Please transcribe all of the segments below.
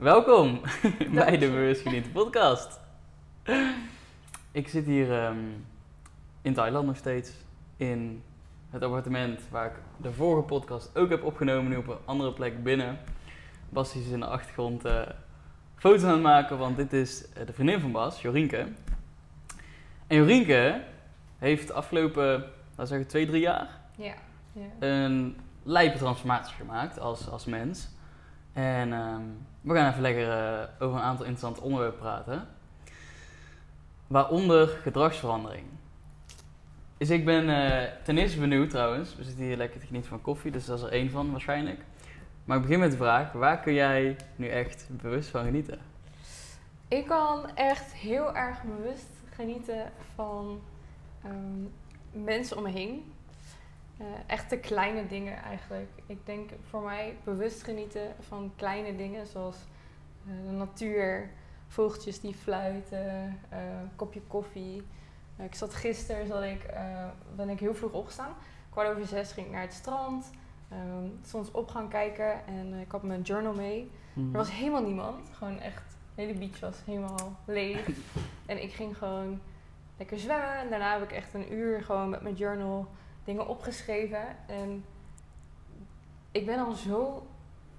Welkom bij de Bewust podcast. Ik zit hier ehm, in Thailand nog steeds. In het appartement waar ik de vorige podcast ook heb opgenomen. Nu op een andere plek binnen. Bas is in de achtergrond eh, foto's aan het maken. Want dit is eh, de vriendin van Bas, Jorinke. En Jorinke heeft de afgelopen, laten we zeggen, twee, drie jaar... Ja. ja. een lijpe transformatie gemaakt als, als mens. En ehm, we gaan even lekker eh, over een aantal interessante onderwerpen praten. Waaronder gedragsverandering. Dus ik ben eh, ten eerste benieuwd trouwens. We zitten hier lekker te genieten van koffie, dus dat is er één van waarschijnlijk. Maar ik begin met de vraag, waar kun jij nu echt bewust van genieten? Ik kan echt heel erg bewust genieten van ehm, mensen om me heen. Eh, echt de kleine dingen eigenlijk. Ik denk voor mij bewust genieten van kleine dingen zoals eh, de natuur, vogeltjes die fluiten, een kopje koffie. Ik zat gisteren, zat ik, ben ik heel vroeg opgestaan. Kwart over zes ging ik naar het strand. Ehm soms op gaan kijken en ik had mijn journal mee. Er was helemaal niemand. Gewoon echt, de hele beach was helemaal leeg. en ik ging gewoon lekker zwemmen. En daarna heb ik echt een uur gewoon met mijn journal dingen opgeschreven. En ik ben al zo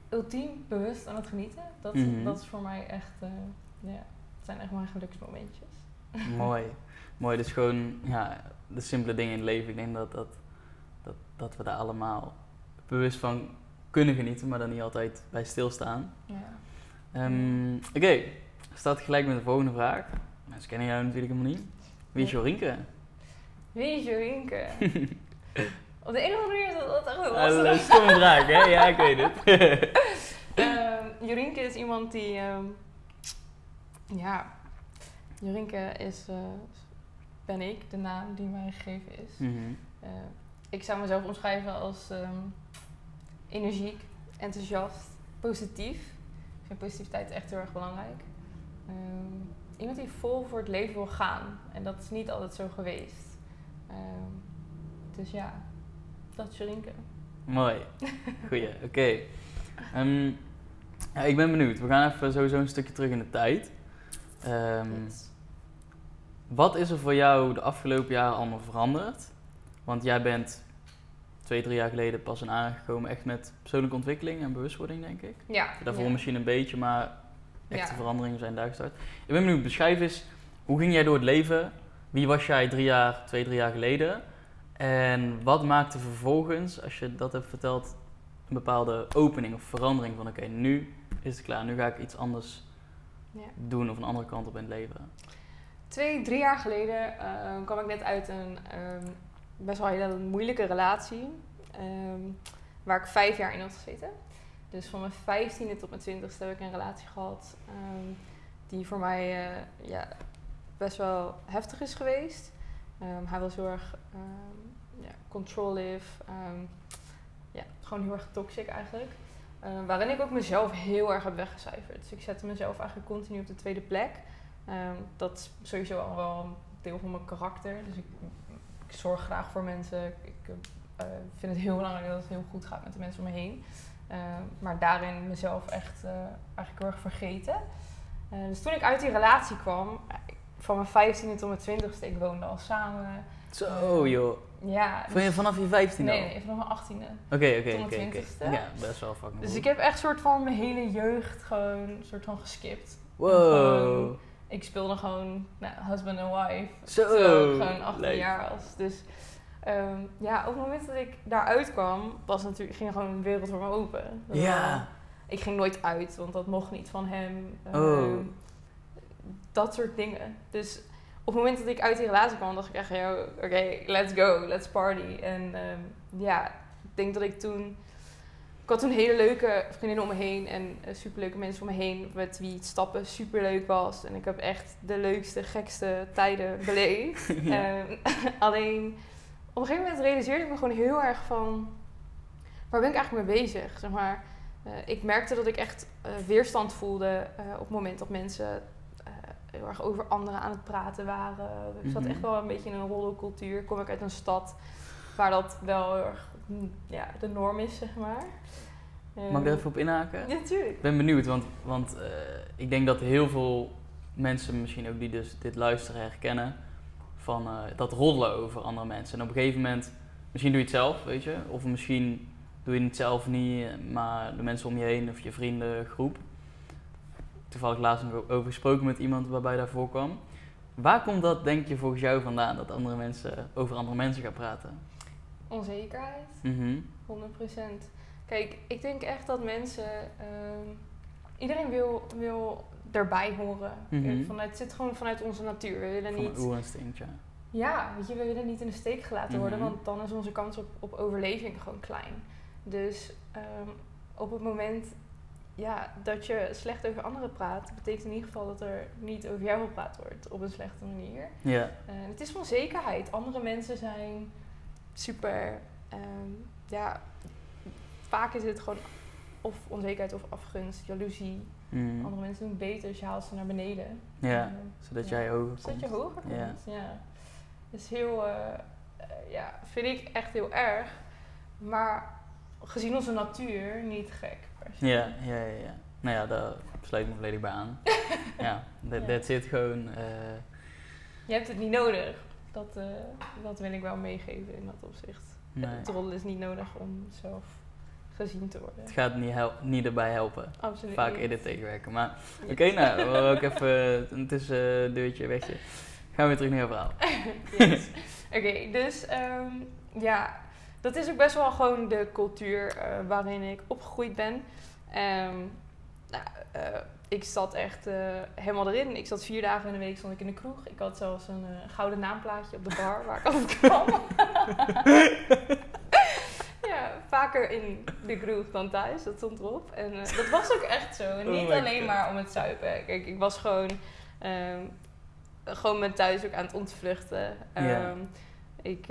ultiem bewust aan het genieten. Dat, Mhm. dat is voor mij echt, eh, ja, het zijn echt mijn geluksmomentjes. Mooi. Mooi, dus gewoon ja, de simpele dingen in het leven. Ik denk dat, dat, dat, dat we daar allemaal bewust van kunnen genieten, maar dan niet altijd bij stilstaan. Ja. Ehm Oké, staat gelijk met de volgende vraag. Mensen kennen jou natuurlijk helemaal niet. Wie is Jorinke? Wie is Jorinke? Op de een of andere manier is dat, echt wel Uh, lastig. een stomme vraag, hè? Ja, ik weet het. Ehm, Jorinke is iemand die. ehm, ja, Jorinke is. eh, ben ik, de naam die mij gegeven is. Mhm. Eh, ik zou mezelf omschrijven als ehm, energiek, enthousiast, positief. Ik vind positiviteit echt heel erg belangrijk. Iemand die vol voor het leven wil gaan. En dat is niet altijd zo geweest. Dus ja, dat is. Mooi. Goeie, oké. Ehm, ja, ik ben benieuwd. We gaan even sowieso een stukje terug in de tijd. Goed. Wat is er voor jou de afgelopen jaren allemaal veranderd? Want jij bent twee, drie jaar geleden pas in aangekomen echt met persoonlijke ontwikkeling en bewustwording, denk ik. Ja. Daarvoor ja. misschien een beetje, maar echte Ja. veranderingen zijn daar gestart. Ik ben benieuwd, beschrijf eens, hoe ging jij door het leven? Wie was jij drie jaar, twee, drie jaar geleden? En wat maakte vervolgens, als je dat hebt verteld, een bepaalde opening of verandering van oké, nu is het klaar, nu ga ik iets anders Ja. doen of een andere kant op in het leven? Twee, drie jaar geleden ehm, kwam ik net uit een ehm, best wel hele moeilijke relatie. ehm, waar ik vijf jaar in had gezeten. Dus van mijn vijftiende tot mijn twintigste heb ik een relatie gehad. ehm, die voor mij eh, ja, best wel heftig is geweest. Hij was heel erg controllive. ehm, ja, gewoon heel erg toxic eigenlijk. Ehm, waarin ik ook mezelf heel erg heb weggecijferd. Dus ik zette mezelf eigenlijk continu op de tweede plek. Ehm, dat is sowieso al wel een deel van mijn karakter. Dus ik, ik zorg graag voor mensen. Ik, eh, vind het heel belangrijk dat het heel goed gaat met de mensen om me heen. Maar daarin mezelf echt eh, eigenlijk heel erg vergeten. Eh, dus toen ik uit die relatie kwam, van mijn 15e tot mijn 20e, ik woonde al samen. Zo joh. Ja, Vond je vanaf je 15 nee, al? nee, vanaf mijn 18e. Oké, oké, oké. mijn oké. 20ste. Ja, best wel fucking Dus ik heb echt soort van mijn hele jeugd gewoon soort van geskipt. Wow. Gewoon- Ik speelde gewoon nou, husband en wife. Zo, Terwijl ik gewoon 18 leuk. jaar was. Dus ehm, ja, op het moment dat ik daaruit kwam, was natuurlijk, ging gewoon een wereld voor me open. Dat Ja. Ik ging nooit uit, want dat mocht niet van hem. Oh. Ehm, dat soort dingen. Dus op het moment dat ik uit die relatie kwam, dacht ik echt, oké, let's go, let's party. En ehm, ja, ik denk dat ik toen... Ik had toen hele leuke vriendinnen om me heen en eh, superleuke mensen om me heen met wie het stappen superleuk was. En ik heb echt de leukste, gekste tijden beleefd. Ja. Ehm, alleen op een gegeven moment realiseerde ik me gewoon heel erg van waar ben ik eigenlijk mee bezig? Zeg maar, eh, ik merkte dat ik echt eh, weerstand voelde op het moment dat mensen heel erg over anderen aan het praten waren. Ik zat Mhm. echt wel een beetje in een roddelcultuur. Kom ik uit een stad waar dat wel heel erg mm, ja, de norm is, zeg maar. Mag ik daar even op inhaken? Natuurlijk. Ik ben benieuwd, want, want eh, ik denk dat heel veel mensen, misschien ook die dus dit luisteren, herkennen van eh, dat roddelen over andere mensen. En op een gegeven moment, misschien doe je het zelf, weet je, of misschien doe je het zelf niet, maar de mensen om je heen of je vriendengroep. Toevallig laatst nog over gesproken met iemand waarbij dat voorkwam. Waar komt dat, denk je, volgens jou vandaan, dat andere mensen over andere mensen gaan praten? Onzekerheid, Mhm. 100%. Kijk, ik denk echt dat mensen. ehm, iedereen wil, wil erbij horen. Mhm. vanuit, het zit gewoon vanuit onze natuur. We willen Van niet. een oerinstinct, ja. Ja, weet je, we willen niet in de steek gelaten worden, Mhm. want dan is onze kans op, op overleving gewoon klein. Dus ehm, op het moment ja, dat je slecht over anderen praat, betekent in ieder geval dat er niet over jou gepraat wordt op een slechte manier. Ja, Eh, het is onzekerheid. Andere mensen zijn super. ehm, ja, vaak is het gewoon of onzekerheid of afgunst, jaloezie. Mhm. Andere mensen doen beter, dus je haalt ze naar beneden. ja. Ehm, zodat ja. jij hoger zodat komt. je hoger komt. Ja. Is heel, eh, eh, ja, vind ik echt heel erg. Maar gezien onze natuur niet gek. Per se. Ja, ja, ja, ja. Nou ja, daar sluit ik me volledig bij aan. ja, that, that's it gewoon. eh, Je hebt het niet nodig. Dat, eh, dat wil ik wel meegeven in dat opzicht. nee. Het is niet nodig om zelf gezien te worden. Het gaat niet, hel- niet erbij helpen. Absoluut Vaak niet. eerder tegenwerken. Maar oké, nou, we wil ook even een tussendeurtje wegje. Gaan we weer terug naar jouw verhaal. Yes. Oké, dus ehm, ja, dat is ook best wel gewoon de cultuur eh, waarin ik opgegroeid ben. Ehm, nou, eh, ik zat echt eh, helemaal erin. Ik zat vier dagen in de week stond ik in de kroeg. Ik had zelfs een gouden naamplaatje op de bar waar ik altijd kwam. ja, vaker in de kroeg dan thuis, dat stond erop. En dat was ook echt zo. En Oh niet alleen God. maar om het zuipen. Kijk, ik was gewoon, ehm, gewoon mijn thuis ook aan het ontvluchten. Ehm, Ik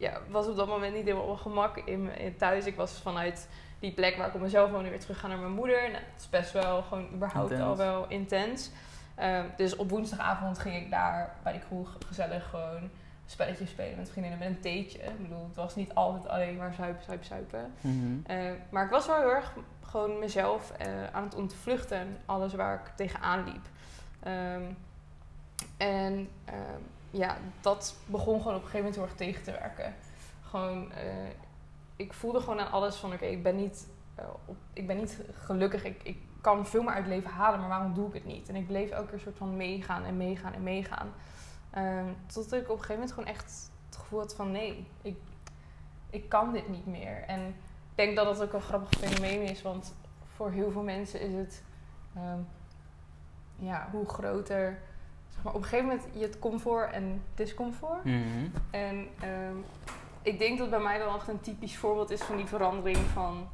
ja, was op dat moment niet helemaal op mijn gemak in, in thuis. Ik was vanuit die plek waar ik op mezelf woonde weer teruggegaan naar mijn moeder. Nou, het is best wel gewoon überhaupt Intens. al wel intens. Ehm, dus op woensdagavond ging ik daar bij de kroeg gezellig gewoon spelletjes spelen met vriendinnen met een theetje. Ik bedoel, het was niet altijd alleen maar zuipen, zuipen, zuipen. Mhm. Eh, maar ik was wel heel erg gewoon mezelf eh, aan het ontvluchten. Alles waar ik tegenaan liep. Ehm, en ehm, ja, dat begon gewoon op een gegeven moment heel erg tegen te werken. Gewoon, eh, ik voelde gewoon aan alles van... Oké, ik ben niet, eh, ik ben niet gelukkig. Ik, ik kan veel meer uit leven halen, maar waarom doe ik het niet? En ik bleef elke keer soort van meegaan en meegaan en meegaan. Ehm tot ik op een gegeven moment gewoon echt het gevoel had van... Nee, ik, ik kan dit niet meer. En ik denk dat dat ook een grappig fenomeen is, want voor heel veel mensen is het, ehm, ja, hoe groter, maar, op een gegeven moment je het comfort en discomfort. Mhm. En ehm, ik denk dat bij mij dan echt een typisch voorbeeld is van die verandering van,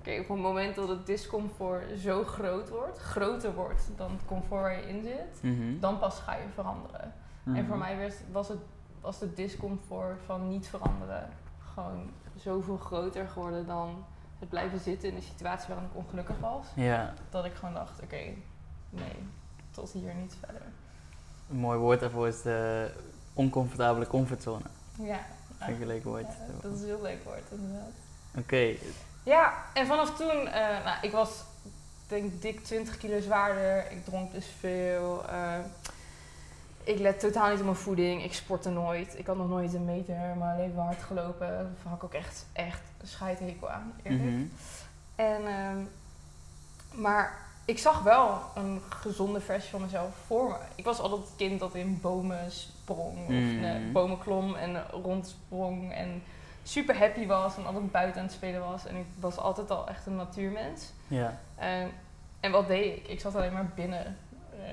oké, op het moment dat het discomfort zo groot wordt, groter wordt dan het comfort waar je in zit, Mhm. dan pas ga je veranderen. En Mhm. voor mij was, was, het, was de discomfort van niet veranderen gewoon zoveel groter geworden dan het blijven zitten in een situatie waarin ik ongelukkig was. Ja, Dat ik gewoon dacht, oké, nee, tot hier niet verder. Een mooi woord daarvoor is de oncomfortabele comfortzone. Ja, Vind ik een leuk woord. ja, dat is een heel leuk woord inderdaad. Oké, Ja, en vanaf toen, eh, nou, ik was denk dik 20 kilo zwaarder. Ik dronk dus veel. eh, ik let totaal niet op mijn voeding. Ik sportte nooit. Ik had nog nooit een meter mijn leven hard gelopen. Daar had ik ook echt, echt een scheidhekel aan, eerlijk. Mhm. En, ehm, maar ik zag wel een gezonde versie van mezelf voor me. Ik was altijd het kind dat in bomen sprong of eh, bomen klom en rondsprong en super happy was en altijd buiten aan het spelen was. En ik was altijd al echt een natuurmens. ja. Ehm, en wat deed ik? Ik zat alleen maar binnen eh,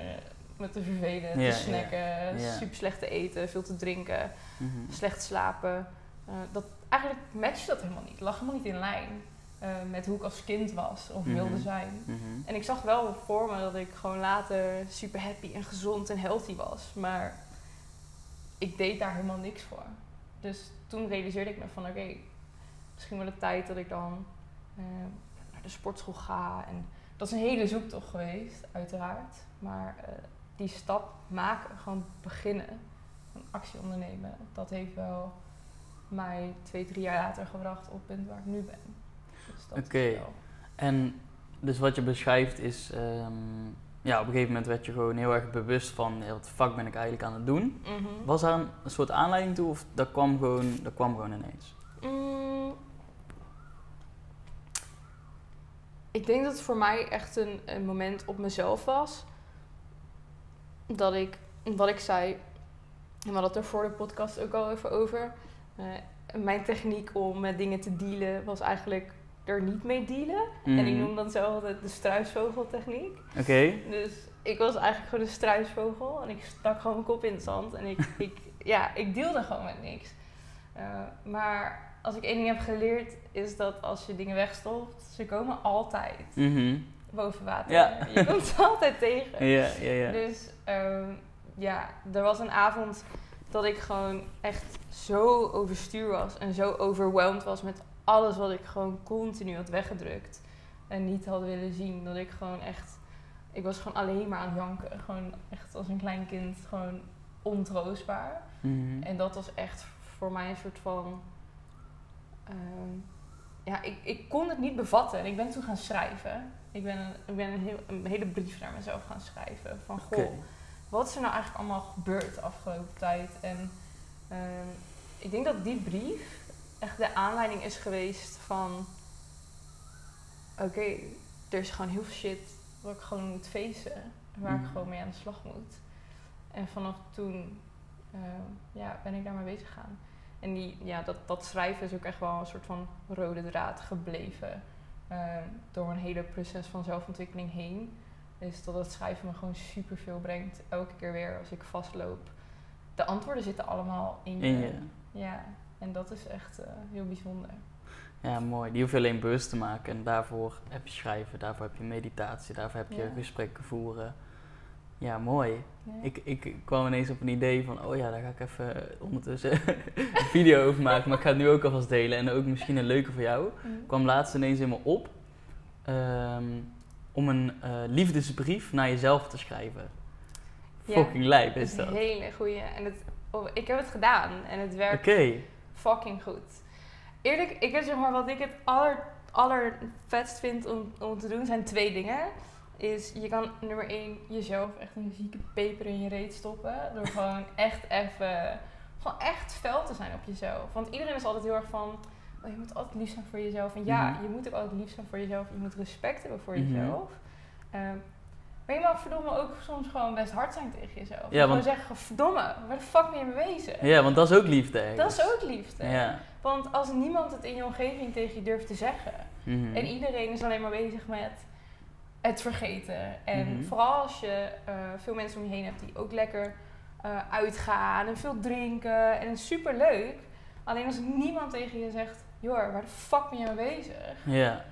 met te vervelen, te snacken, super slecht te eten, veel te drinken, Mhm. slecht slapen. Eh, dat, eigenlijk matchte dat helemaal niet. Het lag helemaal niet in lijn eh, met hoe ik als kind was of wilde Mhm. zijn. Mhm. En ik zag wel voor me dat ik gewoon later super happy en gezond en healthy was. Maar ik deed daar helemaal niks voor. Dus toen realiseerde ik me van oké, misschien wel de tijd dat ik dan eh, naar de sportschool ga. En dat is een hele zoektocht geweest, uiteraard. Maar eh, die stap maken, gewoon beginnen, een actie ondernemen, dat heeft wel mij twee, drie jaar later gebracht op het punt waar ik nu ben. Oké. En dus wat je beschrijft is, ehm, ja, op een gegeven moment werd je gewoon heel erg bewust van, wat de fuck ben ik eigenlijk aan het doen? Mhm. Was daar een, een soort aanleiding toe of dat kwam gewoon, dat kwam gewoon ineens? Mm. Ik denk dat het voor mij echt een, een moment op mezelf was. Dat ik, wat ik zei, en we hadden het er voor de podcast ook al even over. eh, mijn techniek om met dingen te dealen was eigenlijk er niet mee dealen. En ik Mhm. noem dat zelf altijd de struisvogeltechniek. Oké, Dus ik was eigenlijk gewoon een struisvogel en ik stak gewoon mijn kop in het zand en ik, ik, ja, ik deelde gewoon met niks. Eh, maar als ik één ding heb geleerd, is dat als je dingen wegstopt, ze komen altijd Mhm. boven water. Ja. Je komt ze altijd tegen. Ja, ja, ja. Dus ehm, ja, er was een avond dat ik gewoon echt zo overstuur was en zo overwhelmed was met alles wat ik gewoon continu had weggedrukt en niet had willen zien. Dat ik gewoon echt, ik was gewoon alleen maar aan het janken. Gewoon echt als een klein kind, gewoon ontroostbaar. Mhm. En dat was echt voor mij een soort van. ehm, ja, ik, ik kon het niet bevatten. En ik ben toen gaan schrijven. Ik ben een, ik ben een, heel, een hele brief naar mezelf gaan schrijven. Van goh, wat is er nou eigenlijk allemaal gebeurd de afgelopen tijd? En ehm, ik denk dat die brief echt de aanleiding is geweest van... Oké, er is gewoon heel veel shit waar ik gewoon moet facen. Waar ik Mhm. gewoon mee aan de slag moet. En vanaf toen ehm, ja, ben ik daarmee bezig gegaan. En die, ja, dat, dat schrijven is ook echt wel een soort van rode draad gebleven. ehm, door een hele proces van zelfontwikkeling heen. Is dat het schrijven me gewoon superveel brengt. Elke keer weer als ik vastloop. De antwoorden zitten allemaal in je. In je. Ja, en dat is echt eh, heel bijzonder. Ja, mooi. Die hoef je alleen bewust te maken. En daarvoor heb je schrijven, daarvoor heb je meditatie, daarvoor heb je Ja. gesprekken voeren. Ja, mooi. Ja. Ik, ik kwam ineens op een idee van, oh ja, daar ga ik even ondertussen een video over maken. Maar ik ga het nu ook alvast delen. En ook misschien een leuke voor jou. Mm. kwam laatst ineens in me op ehm, om een eh, liefdesbrief naar jezelf te schrijven. Ja, Fucking lijp is dat. een Oké. hele goeie. En het, oh, ik heb het gedaan en het werkt fucking goed. Eerlijk, ik heb zeg maar wat ik het aller, allervetst vind om, om te doen zijn twee dingen. Is je kan nummer één jezelf echt een zieke peper in je reet stoppen. Door gewoon echt even, gewoon echt fel te zijn op jezelf. Want iedereen is altijd heel erg van, oh, je moet altijd lief zijn voor jezelf. En ja, Mhm. je moet ook altijd lief zijn voor jezelf. Je moet respect hebben voor Mhm. jezelf. Ehm, maar je mag verdomme ook soms gewoon best hard zijn tegen jezelf. Ja, want- Gewoon zeggen, verdomme, waar de fuck ben je mee bezig? Ja, want dat is ook liefde. Dat is ook liefde. Ja. Want als niemand het in je omgeving tegen je durft te zeggen. Mhm. En iedereen is alleen maar bezig met het vergeten. En Mhm. vooral als je eh, veel mensen om je heen hebt die ook lekker eh, uitgaan en veel drinken. En super leuk. Alleen als niemand tegen je zegt, joh, waar de fuck ben je mee bezig? Ja.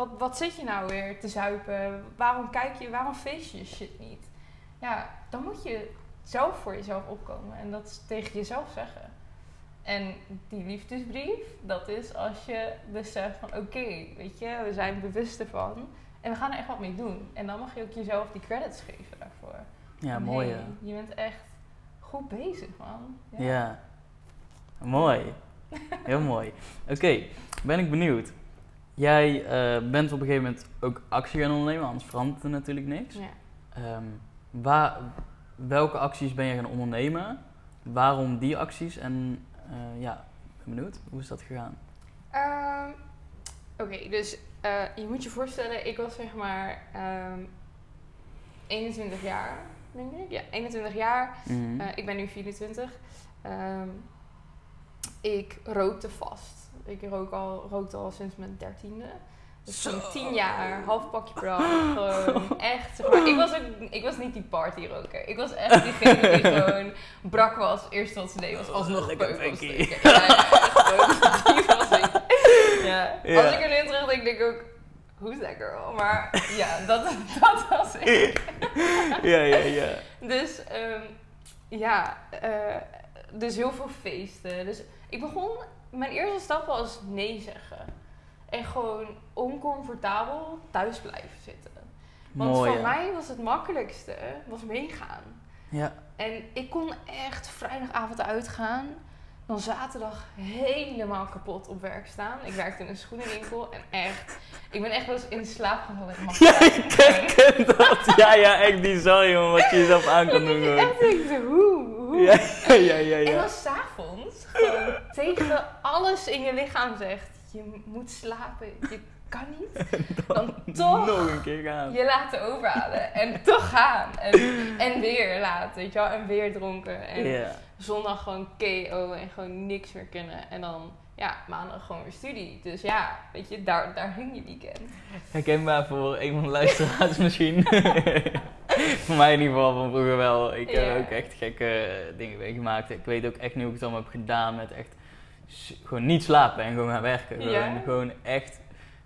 Wat, wat zit je nou weer te zuipen? Waarom kijk je, waarom feest je je shit niet? Ja, dan moet je zelf voor jezelf opkomen en dat tegen jezelf zeggen. En die liefdesbrief, dat is als je beseft van oké, weet je, we zijn bewust ervan en we gaan er echt wat mee doen. En dan mag je ook jezelf die credits geven daarvoor. Ja, mooi hey. Je bent echt goed bezig, man. Ja. Mooi. Heel mooi. Oké, ben ik benieuwd. Jij eh, bent op een gegeven moment ook actie gaan ondernemen, anders verandert er natuurlijk niks. Ja. Ehm, waar, welke acties ben je gaan ondernemen? Waarom die acties? En eh, ja, ben benieuwd. Hoe is dat gegaan? Ehm, Oké, dus eh, je moet je voorstellen, ik was zeg maar ehm 21 jaar, denk ik. Ja, 21 jaar. Mhm. Ik ben nu 24. Ehm, ik rookte vast. Ik rook al, rookte al sinds mijn dertiende. Dus Zo. zo'n 10 jaar, half pakje per dag. Gewoon echt, zeg maar. Ik was, ook, ik was niet die partyroker. Ik was echt diegene die gewoon brak was. Eerst wat ze deed was alsnog Lekker peukels funky. steken. Ja, ja, echt gewoon. Die was ik. Ja. Ja. Als ik er nu in terugdenk, denk ik ook... Who's that girl? Maar ja, dat, dat was ik. ja, ja, ja. Dus ehm, ja, eh, dus heel veel feesten. Dus ik begon, mijn eerste stap was nee zeggen. En gewoon oncomfortabel thuis blijven zitten. Want Mooi. voor ja. mij was het makkelijkste, was meegaan. Ja. En ik kon echt vrijdagavond uitgaan. dan zaterdag helemaal kapot op werk staan. Ik werkte in een schoenenwinkel en echt, ik ben echt wel eens in slaap gevallen. Ja, ik ken dat. Ja, ja, echt bizar, jongen, wat je jezelf aan kan doen. Echt, ik dacht, hoe, hoe? Ja, ja, ja, En ja. dan s'avonds gewoon tegen alles in je lichaam zegt, je moet slapen, je kan niet. Dan toch Nog een keer gaan. je laten overhalen en toch gaan. En, en weer laten, weet je wel, en weer dronken. En zondag gewoon KO en gewoon niks meer kunnen. En dan, ja, maandag gewoon weer studie. Dus ja, weet je, daar, daar hing je weekend. Herkenbaar voor een van de luisteraars misschien. voor mij in ieder geval van vroeger wel. Ik heb ook echt gekke dingen meegemaakt. Ik weet ook echt niet hoe ik het allemaal heb gedaan met echt gewoon niet slapen en gewoon gaan werken. Gewoon, gewoon echt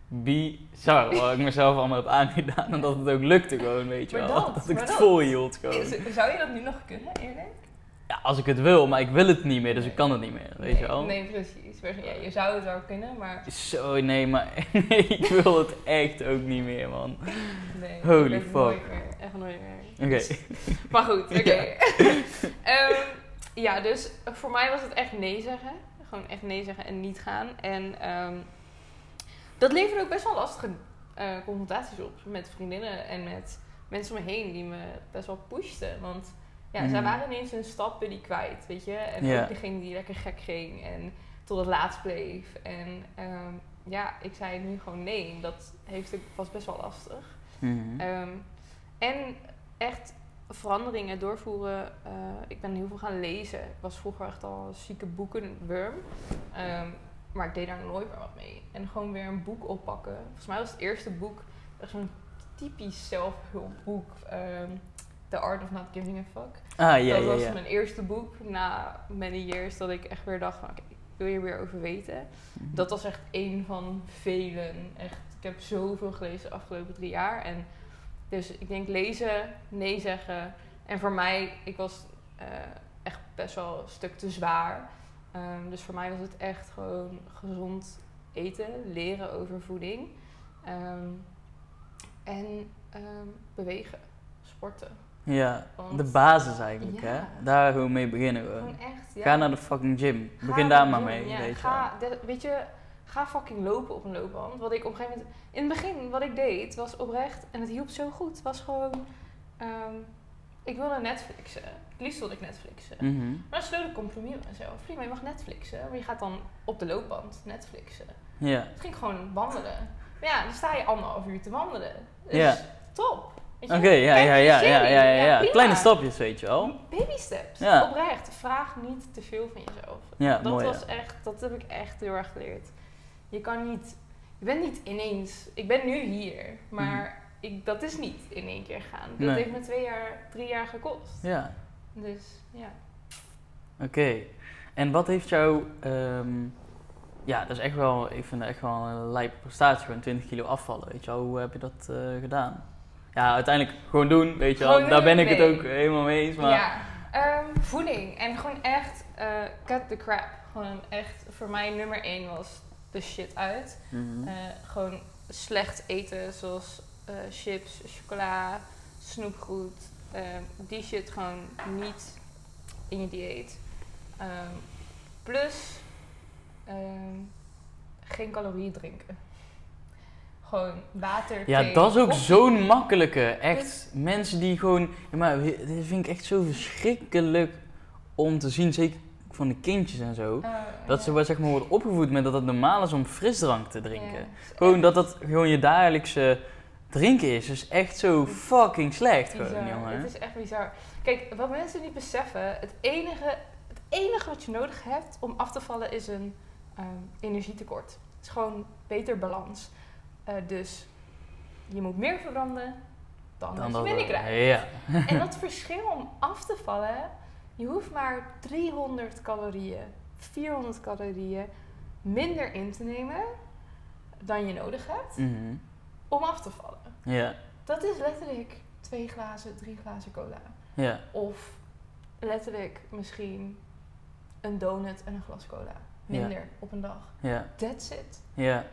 bizar wat ik mezelf allemaal heb aangedaan. En dat het ook lukte gewoon, weet je Maar wel. dat, Dat, ik het dat. volhield gewoon. Zou je dat nu nog kunnen, eerlijk? Ja, als ik het wil, maar ik wil het niet meer, dus ik kan het niet meer, weet nee, je wel. Nee, precies. Ja, je zou het wel kunnen, maar Zo, nee, maar nee, ik wil het echt ook niet meer, man. nee. Holy fuck. Echt nooit meer. Oké. Dus- Maar goed, oké. Ja. Ehm, ja, dus voor mij was het echt nee zeggen. Gewoon echt nee zeggen en niet gaan. En ehm, dat leverde ook best wel lastige eh, confrontaties op met vriendinnen en met mensen om me heen die me best wel pushten. Want ja, zij Mhm. waren ineens hun stadbuddy kwijt, weet je. En ook degene die lekker gek ging en tot het laatst bleef. En ehm, ja, ik zei nu gewoon nee. Dat heeft was best wel lastig. Ehm, en echt veranderingen doorvoeren. Eh, ik ben heel veel gaan lezen. Ik was vroeger echt al een zieke boekenworm. Ehm, maar ik deed daar nooit meer wat mee. En gewoon weer een boek oppakken. Volgens mij was het eerste boek echt zo'n typisch zelfhulpboek. ehm The Art of Not Giving a Fuck. Ah, ja, dat was ja. mijn eerste boek na many years dat ik echt weer dacht van oké, ik wil hier weer over weten. Dat was echt één van velen. Echt, ik heb zoveel gelezen de afgelopen drie jaar. En dus ik denk lezen, nee zeggen. En voor mij, ik was eh, echt best wel een stuk te zwaar. Ehm, dus voor mij was het echt gewoon gezond eten, leren over voeding. Ehm, en ehm, bewegen, sporten. Ja, Want- de basis eigenlijk, Ja. hè. Daar gewoon mee beginnen gewoon. Gewoon echt, ja. Ga naar de fucking gym. Ga Begin daar maar mee, ja. weet je ga, de- weet je, ga fucking lopen op een loopband. Wat ik op een gegeven moment... In het begin, wat ik deed, was oprecht... En het hielp zo goed. Was gewoon... ehm, ik wilde Netflixen. Het liefst wilde ik Netflixen. Mhm. Maar dan sloot ik compromis met mezelf. Prima, je mag Netflixen. Maar je gaat dan op de loopband Netflixen. Ja. Het ging gewoon wandelen. Maar ja, dan sta je anderhalf uur te wandelen. Dus Ja. top. Oké, ja, ja, ja, ja, ja, ja, ja. Kleine stapjes, weet je wel. Baby steps. Ja. Oprecht. Vraag niet te veel van jezelf. Ja, dat mooi. was echt, dat heb ik echt heel erg geleerd. Je kan niet, je bent niet ineens, ik ben nu hier, maar ik, dat is niet in één keer gaan. Dat Nee. heeft me twee jaar, drie jaar gekost. Ja, Dus ja. oké. En wat heeft jou... ehm, ja, dat is echt wel... Ik vind dat echt wel een lijpe prestatie. Gewoon 20 kilo afvallen, weet je wel. Hoe heb je dat eh, gedaan? Ja, uiteindelijk gewoon doen, weet je wel. Daar ben ik het ook helemaal mee eens. Maar Ja, ehm, voeding. En gewoon echt eh, cut the crap. Gewoon echt, voor mij nummer één was de shit uit. Mhm. Eh, gewoon slecht eten, zoals eh, chips, chocola, snoepgoed. ehm, die shit gewoon niet in je dieet. Ehm, plus ehm, geen calorieën drinken. Gewoon water, Ja, thee, dat is ook zo'n makkelijke. Echt, mensen die gewoon... Ja, maar dit vind ik echt zo verschrikkelijk om te zien, zeker van de kindjes en zo. Eh, Dat ja. ze wel, zeg maar worden opgevoed met dat het normaal is om frisdrank te drinken. Ja, Gewoon echt dat dat gewoon je dagelijkse drinken is. Dus echt zo fucking slecht bizar. gewoon, jongen. Het is echt bizar. Kijk, wat mensen niet beseffen, het enige, het enige wat je nodig hebt om af te vallen is een ehm, energietekort. Het is gewoon beter balans. Eh, dus je moet meer verbranden dan, Dan dat je binnenkrijgt. ja. En dat verschil om af te vallen, je hoeft maar 300 calorieën, 400 calorieën minder in te nemen dan je nodig hebt Mhm. om af te vallen. ja, Dat is letterlijk twee glazen, drie glazen cola. ja, Of letterlijk misschien een donut en een glas cola. Minder op een dag. ja, That's it. ja,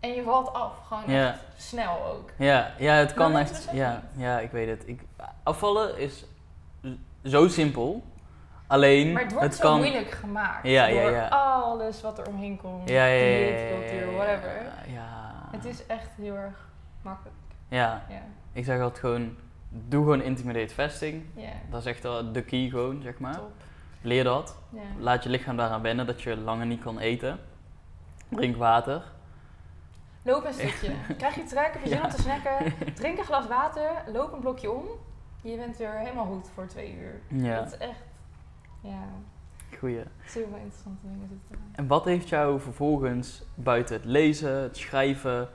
En je valt af. Gewoon echt snel ook. ja, ja, het kan echt. Ja, ja, ik weet het. Ik, afvallen is zo simpel. Alleen, Maar het wordt zo kan... moeilijk gemaakt Ja, ja, door ja. alles wat er omheen komt. Ja, ja, ja, ja, dieetcultuur, ja, whatever. Ja. Het is echt heel erg makkelijk. Ja, Ja. ik zeg altijd gewoon, doe gewoon intermediate fasting. Ja. Dat is echt wel de key gewoon, zeg maar. Top. Leer dat. Laat je lichaam daaraan wennen dat je langer niet kan eten. Drink water. Loop een stukje. Krijg je trek, heb je zin om te snacken. Drink een glas water, loop een blokje om. Je bent weer helemaal goed voor twee uur. Ja, Dat is echt, ja, goeie. super interessante dingen zitten. En wat heeft jou vervolgens buiten het lezen, het schrijven,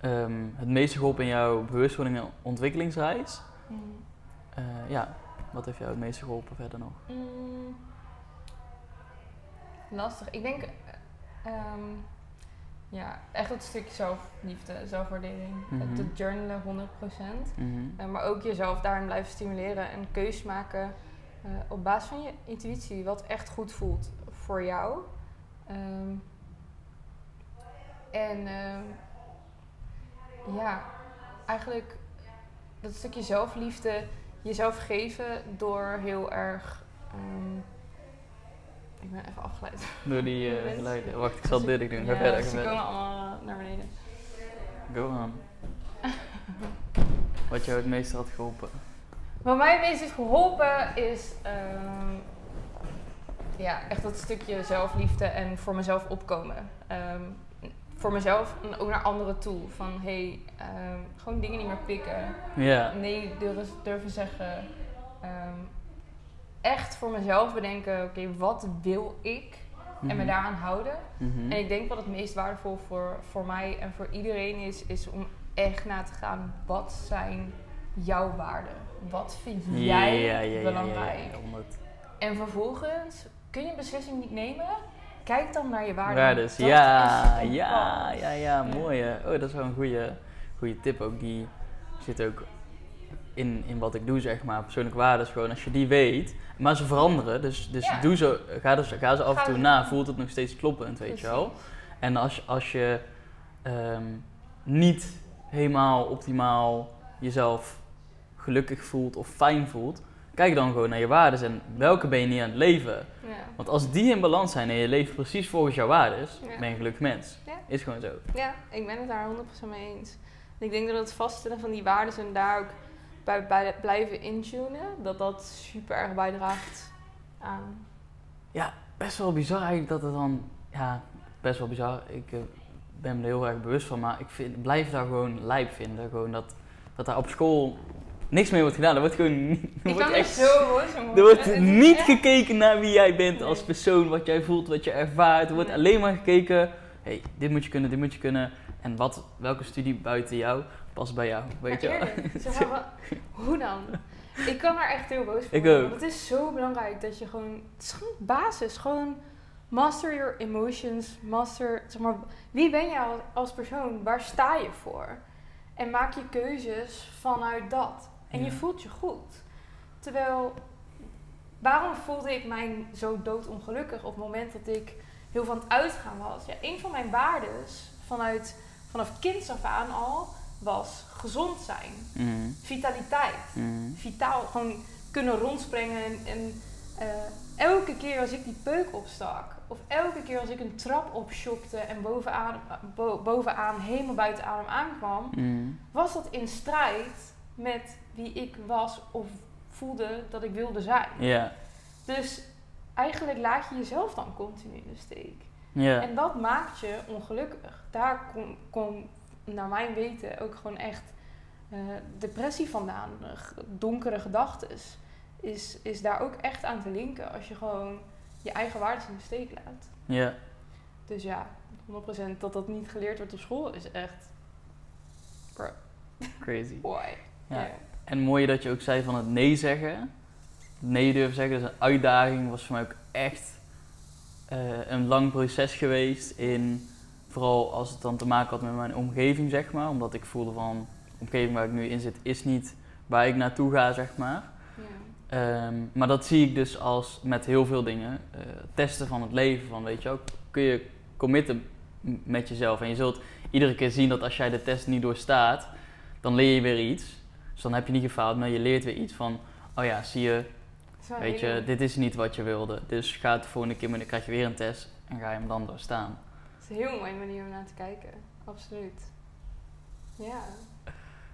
ehm, het meeste geholpen in jouw bewustwording en ontwikkelingsreis? Mm. Eh, ja, wat heeft jou het meeste geholpen verder nog? Mm. Lastig. Ik denk, eh, ehm, ja, echt het stukje zelfliefde, zelfwaardering. Mhm. Het journalen 100%. Mhm. Eh, maar ook jezelf daarin blijven stimuleren en keuzes maken eh, op basis van je intuïtie, wat echt goed voelt voor jou. Ehm, en ehm, ja, eigenlijk dat stukje zelfliefde, jezelf geven door heel erg. ehm, ik ben even afgeleid. Door die geluiden. Wacht, ik zal dit doen. Ga Ja, verder, Ze komen allemaal naar beneden. Go on. Wat jou het meeste had geholpen? Wat mij het meest heeft geholpen is ehm, ja, echt dat stukje zelfliefde en voor mezelf opkomen. Ehm, voor mezelf en ook naar anderen toe. Van hey, ehm, gewoon dingen niet meer pikken. Nee durven, durven zeggen. Echt voor mezelf bedenken, oké, wat wil ik? En me Mhm. daaraan houden. Mhm. En ik denk wat het meest waardevol voor, voor mij en voor iedereen is, is om echt na te gaan, wat zijn jouw waarden? Wat vind jij Ja, ja, ja, ja, belangrijk? En vervolgens kun je een beslissing niet nemen, kijk dan naar je waarden. Waardes, Dat ja, ja, ja, ja, mooi hè. Oh, dat is wel een goede, goede tip ook. Die zit ook in, in wat ik doe, zeg maar. Persoonlijke waarden is gewoon als je die weet. Maar ze veranderen, dus, dus doe ze, ga, dus, ga ze af en toe na. Voelt het nog steeds kloppend, weet je wel. En als, als je ehm, niet helemaal optimaal jezelf gelukkig voelt of fijn voelt, kijk dan gewoon naar je waarden en welke ben je niet aan het leven. Ja. Want als die in balans zijn en je leeft precies volgens jouw waarden, Ja. ben je een gelukkig mens. Ja. Is gewoon zo. ja, ik ben het daar 100% mee eens. En ik denk dat het vaststellen van die waarden en daar ook bij, bij blijven intunen, dat dat super erg bijdraagt aan. Best wel bizar eigenlijk dat het dan, ja, best wel bizar. Ik eh, ben me er heel erg bewust van, maar ik vind, blijf daar gewoon lijp vinden. Gewoon dat, dat daar op school niks mee wordt gedaan. Er wordt gewoon er Ik wordt echt zo boos om Er wordt niet echt- gekeken naar wie jij bent als persoon, wat jij voelt, wat je ervaart. Er wordt Nee. alleen maar gekeken, hey, dit moet je kunnen, dit moet je kunnen. En wat, welke studie buiten jou past bij jou, weet je wel? zeg maar, hoe dan? Ik kan er echt heel boos Ik ook. Want het is zo belangrijk dat je gewoon... Het is gewoon basis. Gewoon master your emotions. Master... Zeg maar, wie ben als, als persoon? Waar sta je voor? En maak je keuzes vanuit dat. En je voelt je goed. Terwijl... Waarom voelde ik mij zo doodongelukkig op het moment dat ik heel van het uitgaan was? Ja, een van mijn waardes vanuit, vanaf kinds af aan al was gezond zijn. Mhm, Vitaliteit. mhm. Vitaal, gewoon kunnen rondspringen. En, en eh, elke keer als ik die peuk opstak, of elke keer als ik een trap opschokte en bovenaan, bo- bovenaan helemaal buiten adem aankwam, Mhm. was dat in strijd met wie ik was of voelde dat ik wilde zijn. Ja, Dus eigenlijk laat je jezelf dan continu in de steek. ja, En dat maakt je ongelukkig. Daar komt, kom, naar mijn weten, ook gewoon echt eh, depressie vandaan. Donkere gedachten. Is, is daar ook echt aan te linken als je gewoon je eigen waarden in de steek laat. ja. Dus ja, 100% dat dat niet geleerd wordt op school is echt. Bro, Crazy. why? Ja. En mooi dat je ook zei van het nee zeggen. Nee durven zeggen, dat is een uitdaging. Was voor mij ook echt eh, een lang proces geweest. In, vooral als het dan te maken had met mijn omgeving, zeg maar. Omdat ik voelde van, de omgeving waar ik nu in zit is niet waar ik naartoe ga, zeg maar. Ja. Ehm, maar dat zie ik dus als met heel veel dingen. eh, testen van het leven. Van, weet je wel, kun je committen met jezelf. En je zult iedere keer zien dat als jij de test niet doorstaat, dan leer je weer iets. Dus dan heb je niet gefaald, maar je leert weer iets van, oh ja, zie je, Dat Weet je, dit is niet wat je wilde. Dus ga het de volgende keer, maar dan krijg je weer een test en ga je hem dan doorstaan. Het is een heel mooie manier om naar te kijken. Absoluut. Ja.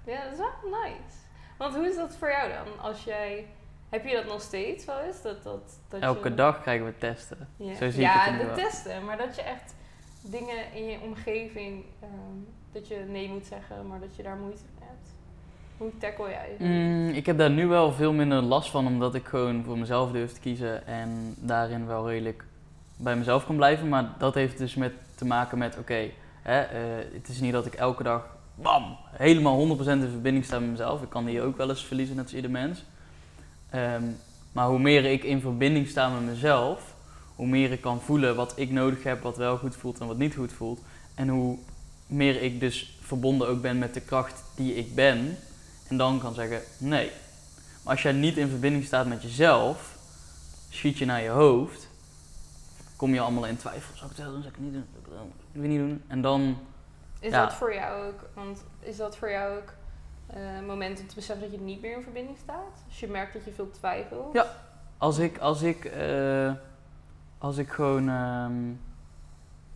Ja, dat is wel nice. Want hoe is dat voor jou dan? Als jij... Heb je dat nog steeds wel eens? Dat, dat, dat Elke je, dag krijgen we testen. Ja, Zo zie ik ja het nu de wel. testen. Maar dat je echt dingen in je omgeving... ehm, dat je nee moet zeggen, maar dat je daar moeite. Hoe tackle jij? Mm, ik heb daar nu wel veel minder last van, omdat ik gewoon voor mezelf durf te kiezen en daarin wel redelijk bij mezelf kan blijven. Maar dat heeft dus met te maken met, oké, eh, het is niet dat ik elke dag, bam, helemaal 100% in verbinding sta met mezelf. Ik kan die ook wel eens verliezen, net als ieder mens. Ehm, maar hoe meer ik in verbinding sta met mezelf, hoe meer ik kan voelen wat ik nodig heb, wat wel goed voelt en wat niet goed voelt. En hoe meer ik dus verbonden ook ben met de kracht die ik ben. En dan kan zeggen nee. Maar als jij niet in verbinding staat met jezelf, schiet je naar je hoofd, kom je allemaal in twijfel. Zou ik het wel doen? Zou ik het niet doen? Zou ik het niet doen? En dan, Is Ja. dat voor jou ook, want is dat voor jou ook eh, een moment om te beseffen dat je niet meer in verbinding staat? Als je merkt dat je veel twijfelt? Ja. als ik, als ik, eh, als ik gewoon ehm,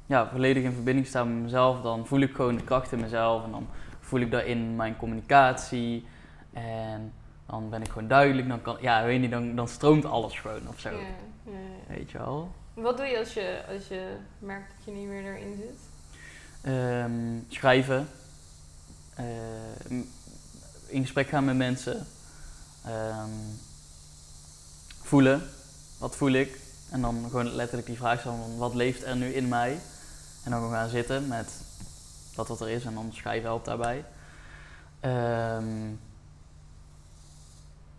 ja, volledig in verbinding sta met mezelf, dan voel ik gewoon de kracht in mezelf. En dan voel ik dat in mijn communicatie. En dan ben ik gewoon duidelijk. Dan, kan, ja, weet je niet, dan, dan stroomt alles gewoon of zo. Ja, ja, ja. Weet je wel? Wat doe je als je, als je merkt dat je niet meer erin zit? Ehm, schrijven. Eh, m- in gesprek gaan met mensen. Ehm, voelen. Wat voel ik? En dan gewoon letterlijk die vraag stellen van wat leeft er nu in mij? En dan gewoon gaan zitten met dat wat er is en dan schrijven helpt daarbij. Ehm,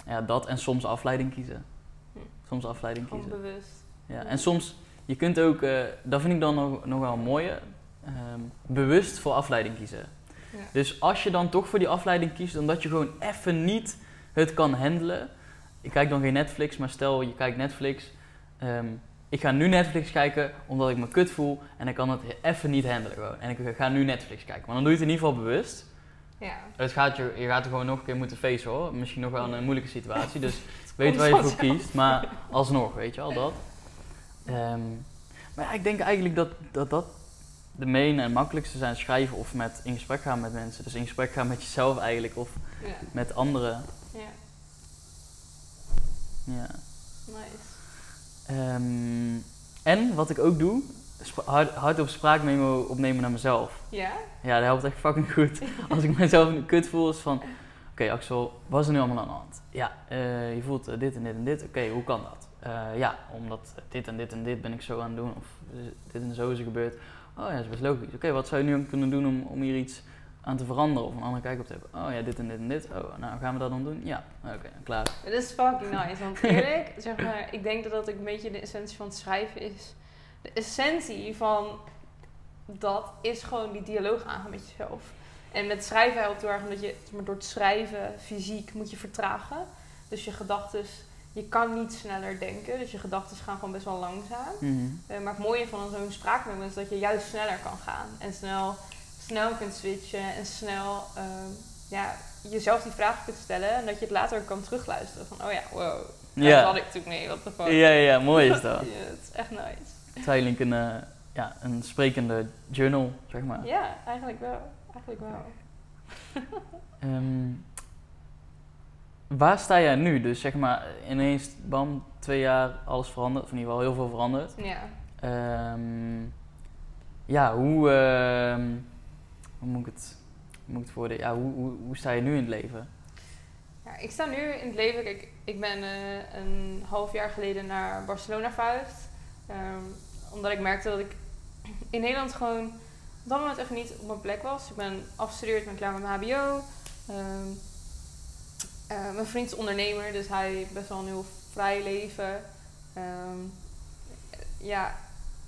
ja, dat en soms afleiding kiezen. Hm. Soms afleiding kiezen. bewust. Ja, en soms, je kunt ook, eh, dat vind ik dan nog, nog wel een mooie, ehm, bewust voor afleiding kiezen. Ja. Dus als je dan toch voor die afleiding kiest, omdat je gewoon even niet het kan handelen. Ik kijk dan geen Netflix, maar stel je kijkt Netflix. ehm, ik ga nu Netflix kijken omdat ik me kut voel en ik kan het even niet handelen gewoon. En ik ga nu Netflix kijken. Maar dan doe je het in ieder geval bewust. Ja. Het gaat je, je gaat er gewoon nog een keer moeten facen hoor. Misschien nog wel een moeilijke situatie. Dus weet waar je voor kiest, maar alsnog, weet je al dat. Ehm, maar ja, ik denk eigenlijk dat, dat dat de main en makkelijkste zijn schrijven of met in gesprek gaan met mensen. Dus in gesprek gaan met jezelf eigenlijk of Ja. met anderen. ja, Ja. nice. Ehm, en wat ik ook doe, hard, hardop spraakmemo opnemen naar mezelf. Ja? Ja, dat helpt echt fucking goed. Als ik mezelf een kut voel, is van... Oké Axel, wat is er nu allemaal aan de hand? Ja, eh, je voelt eh, dit en dit en dit. Oké, hoe kan dat? Eh, ja, omdat dit en dit en dit ben ik zo aan het doen. Of dit en zo is er gebeurd. Oh ja, dat is best logisch. Oké, wat zou je nu kunnen doen om, om hier iets aan te veranderen? Of een andere kijk op te hebben? Oh ja, dit en dit en dit. Oh, nou gaan we dat dan doen? Ja, oké, klaar. Het is fucking nice, want eerlijk, zeg maar, ik denk dat dat ook een beetje de essentie van het schrijven is. De essentie van dat is gewoon die dialoog aangaan met jezelf. En met schrijven helpt heel erg omdat je maar, door het schrijven fysiek moet je vertragen. Dus je gedachten, je kan niet sneller denken, dus je gedachten gaan gewoon best wel langzaam. Mhm. Eh, maar het mooie van zo'n spraakmemo is dat je juist sneller kan gaan. En snel, snel kunt switchen en snel ehm, ja, jezelf die vraag kunt stellen. En dat je het later kan terugluisteren. Van, oh ja, wow, daar Ja. had ik toen mee, wat de fuck. Ja, ja, mooi is dat. Ja, het is echt nice. Eigenlijk een, eh, ja, een sprekende journal, zeg maar. Ja, eigenlijk wel. Eigenlijk wel. Ehm, waar sta jij nu? Dus zeg maar, ineens, bam, twee jaar, alles veranderd. Of in ieder geval heel veel veranderd. Ja. Ehm, ja, hoe, hoe moet ik het, moet voor Ja, hoe, hoe, sta je nu in het leven? ja. Ik sta nu in het leven, kijk, ik ben eh, een half jaar geleden naar Barcelona verhuisd. Ehm, omdat ik merkte dat ik in Nederland gewoon op dat moment even niet op mijn plek was. Ik ben afgestudeerd, ben klaar met mijn HBO. Ehm, eh, mijn vriend is ondernemer, dus hij heeft best wel een heel vrij leven. Ehm, ja,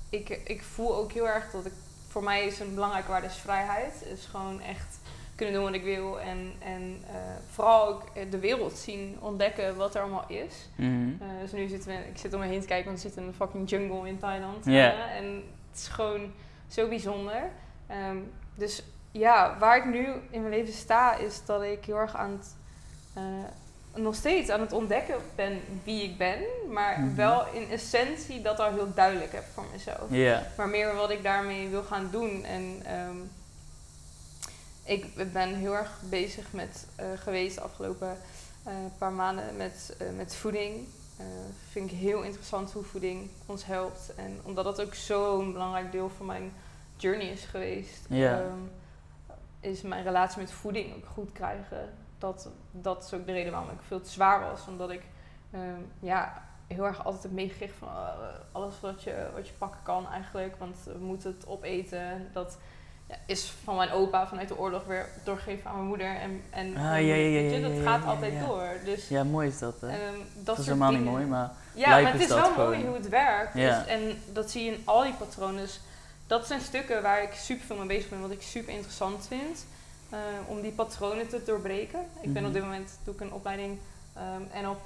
ik, ik voel ook heel erg dat ik, voor mij is een belangrijke waarde is vrijheid. Is gewoon echt kunnen doen wat ik wil en, en eh, vooral ook de wereld zien, ontdekken wat er allemaal is. Mhm. Eh, dus nu zitten we, ik zit om me heen te kijken, want we zitten in een fucking jungle in Thailand. Eh, en het is gewoon zo bijzonder. Ehm, dus ja, waar ik nu in mijn leven sta, is dat ik heel erg aan het, eh, nog steeds aan het ontdekken ben wie ik ben, maar Mhm. wel in essentie dat al heel duidelijk heb voor mezelf. Maar meer wat ik daarmee wil gaan doen. En ehm, ik ben heel erg bezig met eh, geweest de afgelopen eh, paar maanden met, eh, met voeding. Vind ik heel interessant hoe voeding ons helpt. En omdat dat ook zo'n belangrijk deel van mijn journey is geweest, ehm, is mijn relatie met voeding ook goed krijgen. Dat, dat is ook de reden waarom ik veel te zwaar was. Omdat ik ehm, ja, heel erg altijd heb meegekregen van eh, alles wat je, wat je pakken kan eigenlijk. Want we moeten het opeten. Dat ja, is van mijn opa vanuit de oorlog weer doorgegeven aan mijn moeder. En, en Ah, ja, ja, ja, weet je, ja, dat gaat altijd door. Dus ja, mooi is dat, hè? ehm, dat, dat is helemaal niet mooi, maar... Ja, maar het is wel gewoon. mooi hoe het werkt. Ja. Dus, en dat zie je in al die patronen. Dus dat zijn stukken waar ik super veel mee bezig ben. Wat ik super interessant vind. Eh, om die patronen te doorbreken. Ik ben Mhm. op dit moment doe ik een opleiding ehm, NLP.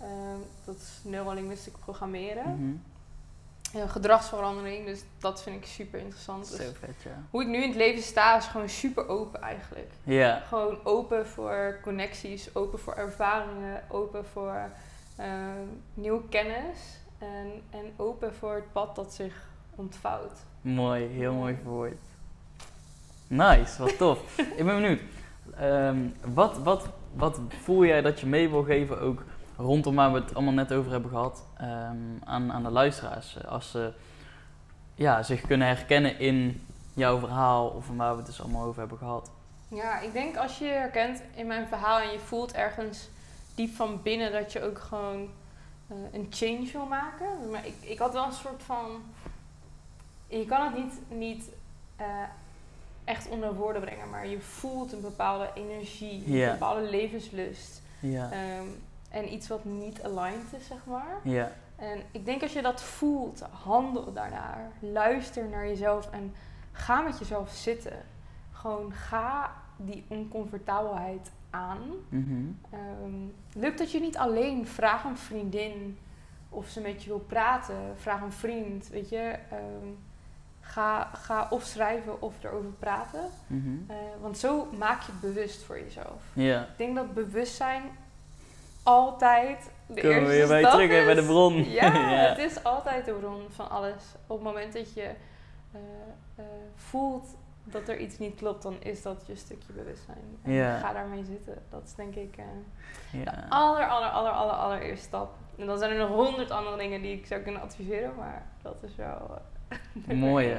ehm, dat is Neurolinguistic Programmeren. Eh, gedragsverandering. Dus dat vind ik super interessant. Dus Zo vet, ja. hoe ik nu in het leven sta is gewoon super open eigenlijk. Ja. Gewoon open voor connecties, open voor ervaringen, open voor eh, nieuwe kennis en, en open voor het pad dat zich ontvouwt. Mooi, heel mooi verwoord. Nice, wat tof. ik ben benieuwd. Ehm, wat, wat, wat voel jij dat je mee wil geven ook rondom waar we het allemaal net over hebben gehad ehm, aan, aan de luisteraars? Als ze ja, zich kunnen herkennen in jouw verhaal of waar we het dus allemaal over hebben gehad. Ja, ik denk als je herkent in mijn verhaal en je voelt ergens diep van binnen dat je ook gewoon eh, een change wil maken. Maar ik, ik had wel een soort van. Je kan het niet, niet eh, echt onder woorden brengen, maar je voelt een bepaalde energie, een bepaalde levenslust. Ehm, en iets wat niet aligned is, zeg maar. ja, En ik denk als je dat voelt, handel daarnaar. Luister naar jezelf en ga met jezelf zitten. Gewoon ga die oncomfortabelheid aan. mhm. Ehm, lukt het je niet alleen, vraag een vriendin of ze met je wil praten. Vraag een vriend, weet je. Ehm, ga, ga of schrijven of erover praten. mhm. Eh, want zo maak je het bewust voor jezelf. ja. Ik denk dat bewustzijn altijd de we eerste weer bij stap terug is. bij de bron. Ja, Ja. het is altijd de bron van alles. Op het moment dat je eh, eh, voelt dat er iets niet klopt, dan is dat je stukje bewustzijn. En ga daarmee zitten. Dat is denk ik de aller, aller, aller, aller, allereerste stap. En dan zijn er nog honderd andere dingen die ik zou kunnen adviseren, maar dat is wel... Mooi, hè?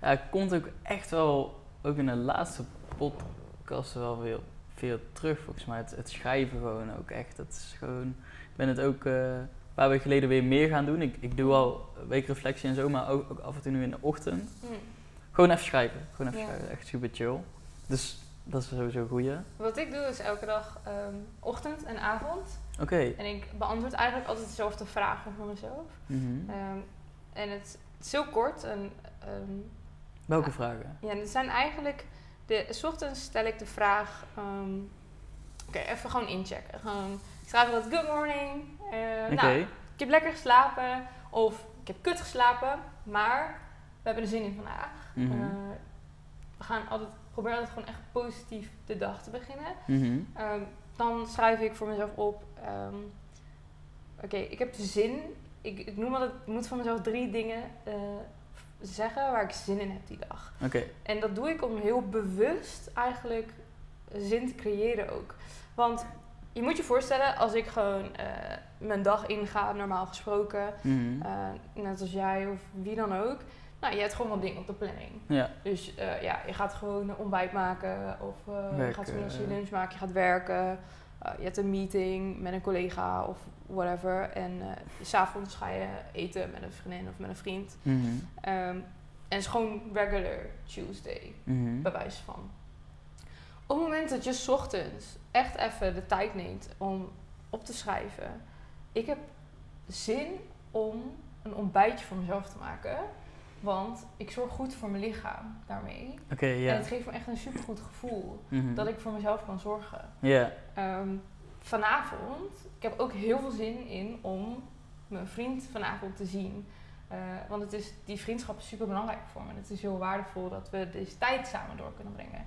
Ja, het komt ook echt wel, ook in de laatste podcast wel veel, veel terug volgens mij. Het, het schrijven gewoon ook echt. Het is gewoon, ik ben het ook eh, een paar weken geleden weer meer gaan doen. Ik, ik doe al weekreflectie en zo, maar ook, ook af en toe nu in de ochtend. Hm. Gewoon even schrijven. Gewoon even Ja. schrijven. Echt super chill. Dus dat is sowieso een goeie. Wat ik doe is elke dag ehm, ochtend en avond. Oké. En ik beantwoord eigenlijk altijd dezelfde vragen voor mezelf. Mhm. Ehm, en het, het is heel kort. En, Welke vragen? ja, het zijn eigenlijk... De, 's ochtends stel ik de vraag... ehm, Oké, even gewoon inchecken. Gewoon, ik schrijf altijd good morning. Oké. Nou, ik heb lekker geslapen. Of ik heb kut geslapen. Maar we hebben er zin in vandaag. Mhm. Eh, we gaan altijd, proberen altijd gewoon echt positief de dag te beginnen. Mhm. Ehm, dan schrijf ik voor mezelf op. ehm, Oké, ik heb zin. Ik, ik noem altijd, ik moet van mezelf drie dingen eh, zeggen waar ik zin in heb die dag. Oké. En dat doe ik om heel bewust eigenlijk zin te creëren ook. Want je moet je voorstellen, als ik gewoon eh, mijn dag inga, normaal gesproken, Mhm. eh, net als jij of wie dan ook. Nou, je hebt gewoon wat dingen op de planning. Ja. Dus ja, je gaat gewoon een ontbijt maken of je gaat ja. lunch maken, je gaat werken. Eh, je hebt een meeting met een collega of whatever. En eh, s s'avonds ga je eten met een vriendin of met een vriend. Mhm. Ehm, en het is gewoon regular Tuesday, Mhm. bij wijze van. Op het moment dat je 's ochtends echt even de tijd neemt om op te schrijven. Ik heb zin om een ontbijtje voor mezelf te maken. Want ik zorg goed voor mijn lichaam daarmee. En het geeft me echt een supergoed gevoel Mhm. dat ik voor mezelf kan zorgen. Ja. Ehm, vanavond, ik heb ook heel veel zin in om mijn vriend vanavond te zien. Eh, want het is, die vriendschap is super belangrijk voor me. En het is heel waardevol dat we deze tijd samen door kunnen brengen.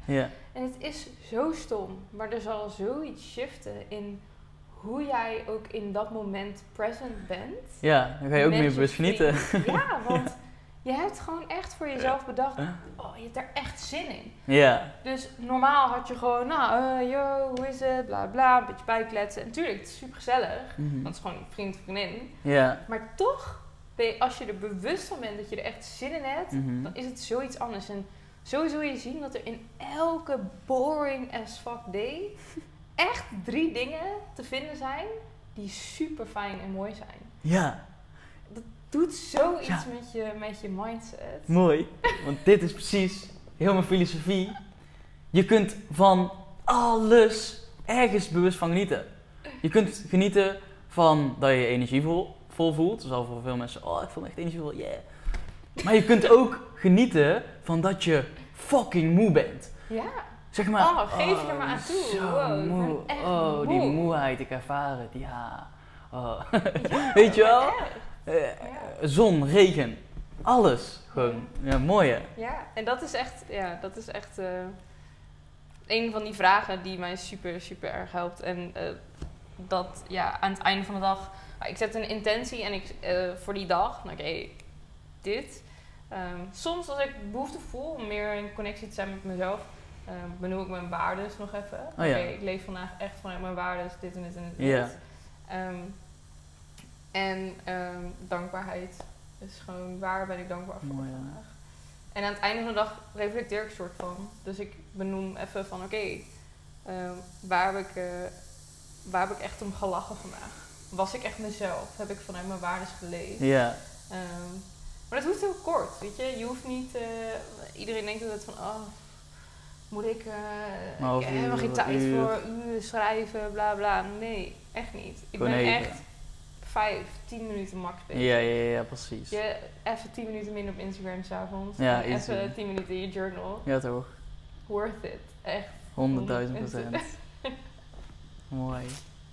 En het is zo stom, maar er zal zoiets shiften in hoe jij ook in dat moment present bent. Ja, dan ga je ook meer bewust genieten. Ja, want je hebt gewoon echt voor jezelf bedacht, oh, je hebt er echt zin in. Ja, Dus normaal had je gewoon, nou, eh, yo, hoe is het, bla bla, een beetje bijkletsen. En natuurlijk, het is super gezellig, Mhm. want het is gewoon een vriend of vriendin. ja. Maar toch, als je er bewust van bent dat je er echt zin in hebt, Mhm. dan is het zoiets anders. En zo zul je zien dat er in elke boring as fuck day echt drie dingen te vinden zijn die super fijn en mooi zijn. Ja, Doet zoiets Ja. met, je, met je mindset. mooi. Want dit is precies heel mijn filosofie. Je kunt van alles ergens bewust van genieten. Je kunt genieten van dat je je energievol vol voelt. Dus al voor veel mensen, oh ik voel me echt energievol, yeah. Maar je kunt ook genieten van dat je fucking moe bent. Ja, Zeg maar, Oh, geef je er maar aan toe. Zo Wow, moe. echt oh, die moe. moeheid, ik ervaar het, ja. Oh. Ja, Weet je wel? echt. Eh. Zon, regen, alles. Gewoon, ja, mooi hè? Ja, en dat is echt, ja, dat is echt eh, een van die vragen die mij super, super erg helpt. En eh, dat, ja, aan het einde van de dag, ah, ik zet een intentie en ik, voor die dag, nou, oké, dit. Ehm, soms als ik behoefte voel om meer in connectie te zijn met mezelf, ehm benoem ik mijn waardes nog even. Oh ja. Oké, ik leef vandaag echt vanuit mijn waardes, dit en dit en dit. Ja. En ehm, dankbaarheid. Dus gewoon waar ben ik dankbaar voor Mooi, vandaag. En aan het einde van de dag reflecteer ik een soort van. Dus ik benoem even van oké, ehm, waar, heb ik, eh, waar heb ik echt om gelachen vandaag? Was ik echt mezelf? Heb ik vanuit mijn waardes geleefd? Ja, Ehm, maar dat hoeft heel kort, weet je. Je hoeft niet... eh, iedereen denkt altijd van... Oh, moet ik... half ik heb helemaal geen tijd uur. voor uren schrijven, bla bla. Nee, echt niet. Ik Gewoon ben even. echt vijf, tien minuten max bezig. ja, ja, ja, precies. Je even 10 minuten minder op Instagram s'avonds. Ja, even 10 minuten in je journal. Ja toch? Worth it. Echt. Honderdduizend procent. Mooi.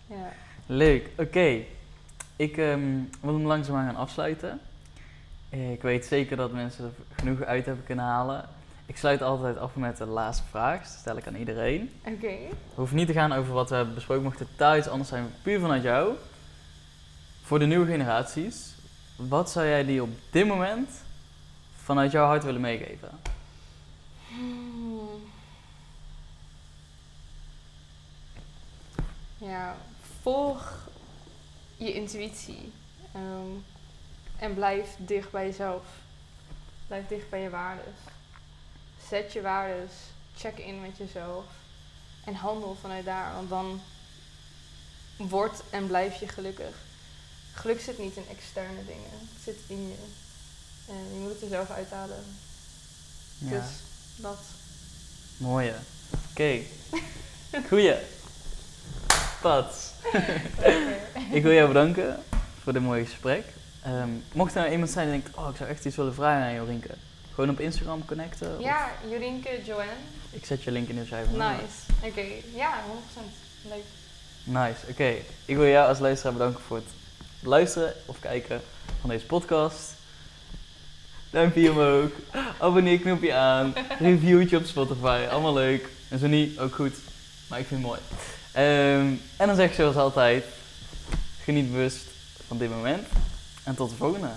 Ja. Leuk, oké. Ik ehm, wil hem langzaamaan gaan afsluiten. Ik weet zeker dat mensen er genoeg uit hebben kunnen halen. Ik sluit altijd af met de laatste vraag. Dat stel ik aan iedereen. Oké. Het hoeft niet te gaan over wat we hebben besproken. Mocht het totaal iets anders zijn, puur vanuit jou. Voor de nieuwe generaties. Wat zou jij die op dit moment vanuit jouw hart willen meegeven? Hmm. Ja, volg je intuïtie. Ehm, en blijf dicht bij jezelf. Blijf dicht bij je waardes. Zet je waardes. Check in met jezelf. En handel vanuit daar. Want dan wordt en blijf je gelukkig. Geluk zit niet in externe dingen. Het zit in je. En je moet het er zelf uithalen. Ja, Dus dat. mooie. Oké. Goeie. Pats. Ik wil jou bedanken voor dit mooie gesprek. Ehm, mocht er nou iemand zijn die denkt, oh, ik zou echt iets willen vragen aan Jorinke. Gewoon op Instagram connecten. of- Ja, Jorinke, Joanne. Ik zet je link in de beschrijving. Nice. Oké, ja, 100%. Leuk. Nice, oké. Ik wil jou als luisteraar bedanken voor het luisteren of kijken van deze podcast. Duimpje omhoog, abonneerknopje aan, reviewtje op Spotify, allemaal leuk. En zo niet, ook goed, maar ik vind het mooi. Ehm, en dan zeg ik zoals altijd, geniet bewust van dit moment en tot de volgende.